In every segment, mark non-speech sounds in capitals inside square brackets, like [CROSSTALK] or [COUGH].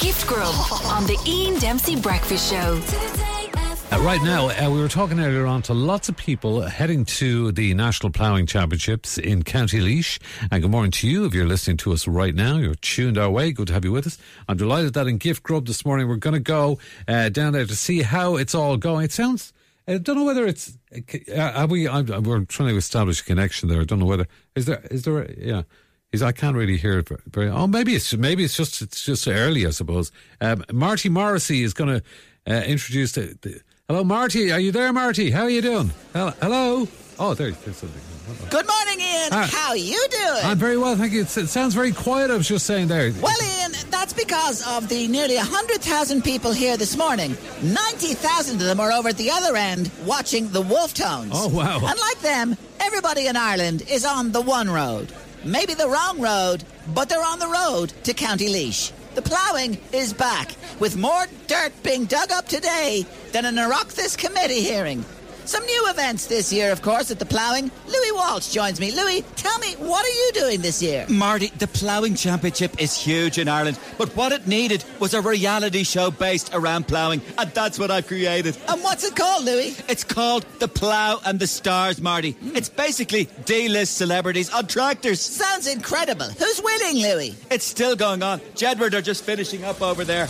Gift Grub on the Ian Dempsey Breakfast Show. Uh, right now, uh, we were talking earlier on to lots of people heading to the National Ploughing Championships in County Laois. And good morning to you if you're listening to us right now. You're tuned our way. Good to have you with us. I'm delighted that in Gift Grub this morning we're going to go uh, down there to see how it's all going. It sounds. I don't know whether it's. Uh, are we? I'm, we're trying to establish a connection there. I don't know whether is there. Is there? Yeah. Is I can't really hear it very. Oh, maybe it's maybe it's just it's just early, I suppose. Um, Marty Morrissey is going to uh, introduce the, the Hello, Marty. Are you there, Marty? How are you doing? Hello. Oh, there, there's something. Good morning, Ian. Ah, How are you doing? I'm very well, thank you. It, it sounds very quiet. I was just saying there. Well, Ian, that's because of the nearly 100,000 people here this morning. 90,000 of them are over at the other end watching the Wolfe Tones. Oh, wow. And like them, everybody in Ireland is on the one road. Maybe the wrong road, but they're on the road to County Laois. The ploughing is back, with more dirt being dug up today than in a Oireachtas committee hearing. Some new events this year, of course, at the ploughing. Louis Walsh joins me. Louis, tell me, what are you doing this year? Marty, the ploughing championship is huge in Ireland, but what it needed was a reality show based around ploughing, and that's what I've created. And what's it called, Louis? It's called The Plough and the Stars, Marty. Hmm. It's basically D-list celebrities on tractors. Sounds incredible. Who's winning, Louis? It's still going on. Jedward are just finishing up over there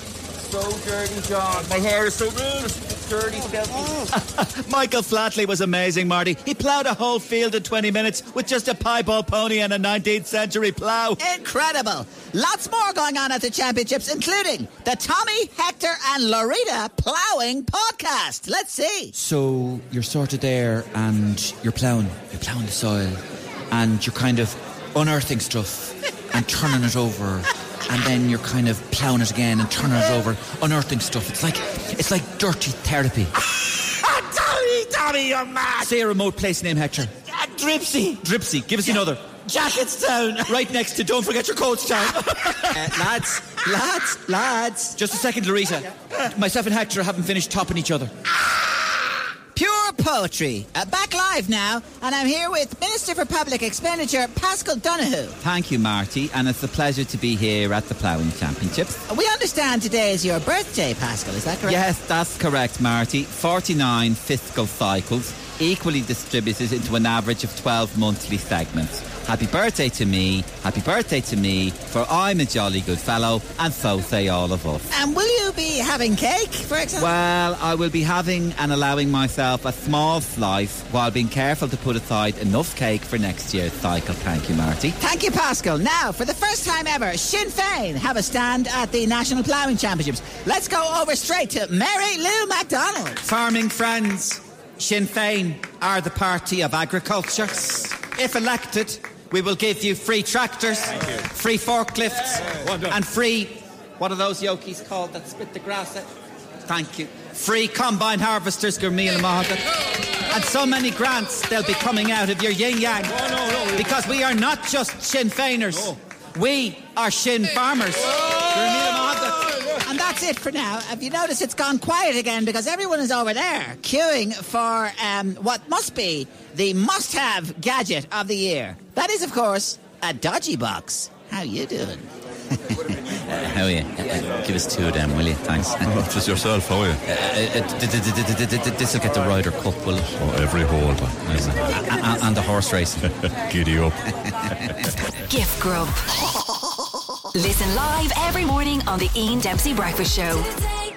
so dirty, John. My hair is so good. Dirty, filthy. [LAUGHS] Michael Flatley was amazing, Marty. He ploughed a whole field in 20 minutes with just a piebald pony and a 19th century plough. Incredible. Lots more going on at the championships, including the Tommy, Hector, and Loretta Ploughing podcast. Let's see. So you're sort of there and you're ploughing. You're ploughing the soil and you're kind of unearthing stuff and turning it over [LAUGHS] and then you're kind of ploughing it again and turning it over, unearthing stuff. It's like it's like dirty therapy. [LAUGHS] Tommy, Tommy, you're mad. Say a remote place name, Hector. Uh, Dripsey. Dripsey. Give us another. Jacketstown. [LAUGHS] Right next to don't forget your coats [LAUGHS] town. uh, lads, lads, lads. Just a second, Loretta. Myself and Hector haven't finished topping each other. Poetry. Uh, back live now, and I'm here with Minister for Public Expenditure, Paschal Donohoe. Thank you, Marty, and it's a pleasure to be here at the Ploughing Championships. We understand today is your birthday, Paschal, is that correct? Yes, that's correct, Marty. 49 fiscal cycles, equally distributed into an average of 12 monthly segments. Happy birthday to me, happy birthday to me, for I'm a jolly good fellow, and so say all of us. And will you be having cake, for example? Well, I will be having and allowing myself a small slice while being careful to put aside enough cake for next year's cycle. Thank you, Marty. Thank you, Paschal. Now, for the first time ever, Sinn Féin have a stand at the National Ploughing Championships. Let's go over straight to Mary Lou McDonald. Farming friends, Sinn Féin are the party of agriculture. If elected, we will give you free tractors, free forklifts, well and free, what are those yokies called that spit the grass out? Thank you. Free combine harvesters, Gurmila Mahagat. And so many grants, they'll be coming out of your yin yang. Because we are not just Sinn Féiners. We are Sinn farmers. And that's it for now. Have you noticed it's gone quiet again because everyone is over there queuing for um, what must be the must-have gadget of the year. That is, of course, a dodgy box. How you doing? uh, [LAUGHS] how are you? Uh, give us two of them, will you? Thanks. [LAUGHS] Just yourself, how are you? This will get the Ryder Cup, will it? Oh, every hole. And the horse racing. [LAUGHS] Giddy up. Gift Grub. Listen live every morning on the Ian Dempsey Breakfast Show.